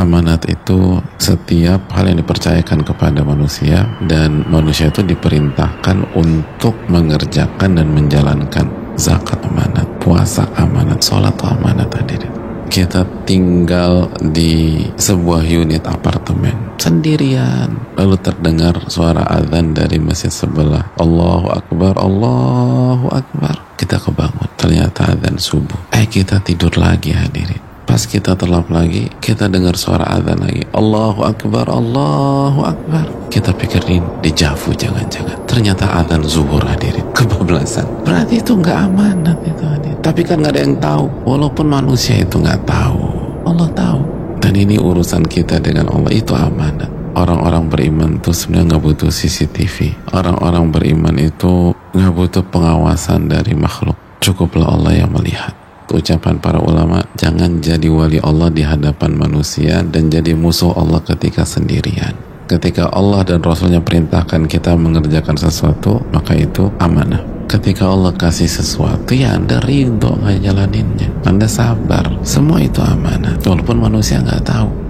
amanat itu setiap hal yang dipercayakan kepada manusia dan manusia itu diperintahkan untuk mengerjakan dan menjalankan zakat amanat, puasa amanat, sholat amanat hadirin. Kita tinggal di sebuah unit apartemen sendirian. Lalu terdengar suara azan dari masjid sebelah. Allahu Akbar, Allahu Akbar. Kita kebangun. Ternyata azan subuh. Eh kita tidur lagi hadirin. Pas kita terlap lagi, kita dengar suara azan lagi. Allahu Akbar, Allahu Akbar. Kita pikir ini dijavu jangan-jangan. Ternyata azan zuhur hadirin. Kebablasan. Berarti itu nggak amanat itu. Tapi kan nggak ada yang tahu. Walaupun manusia itu nggak tahu. Allah tahu. Dan ini urusan kita dengan Allah itu amanat. Orang-orang beriman itu sebenarnya nggak butuh CCTV. Orang-orang beriman itu nggak butuh pengawasan dari makhluk. Cukuplah Allah yang melihat ucapan para ulama jangan jadi wali Allah di hadapan manusia dan jadi musuh Allah ketika sendirian. Ketika Allah dan Rasulnya perintahkan kita mengerjakan sesuatu maka itu amanah. Ketika Allah kasih sesuatu ya anda rindu ngejalaninnya. Anda sabar semua itu amanah. Walaupun manusia nggak tahu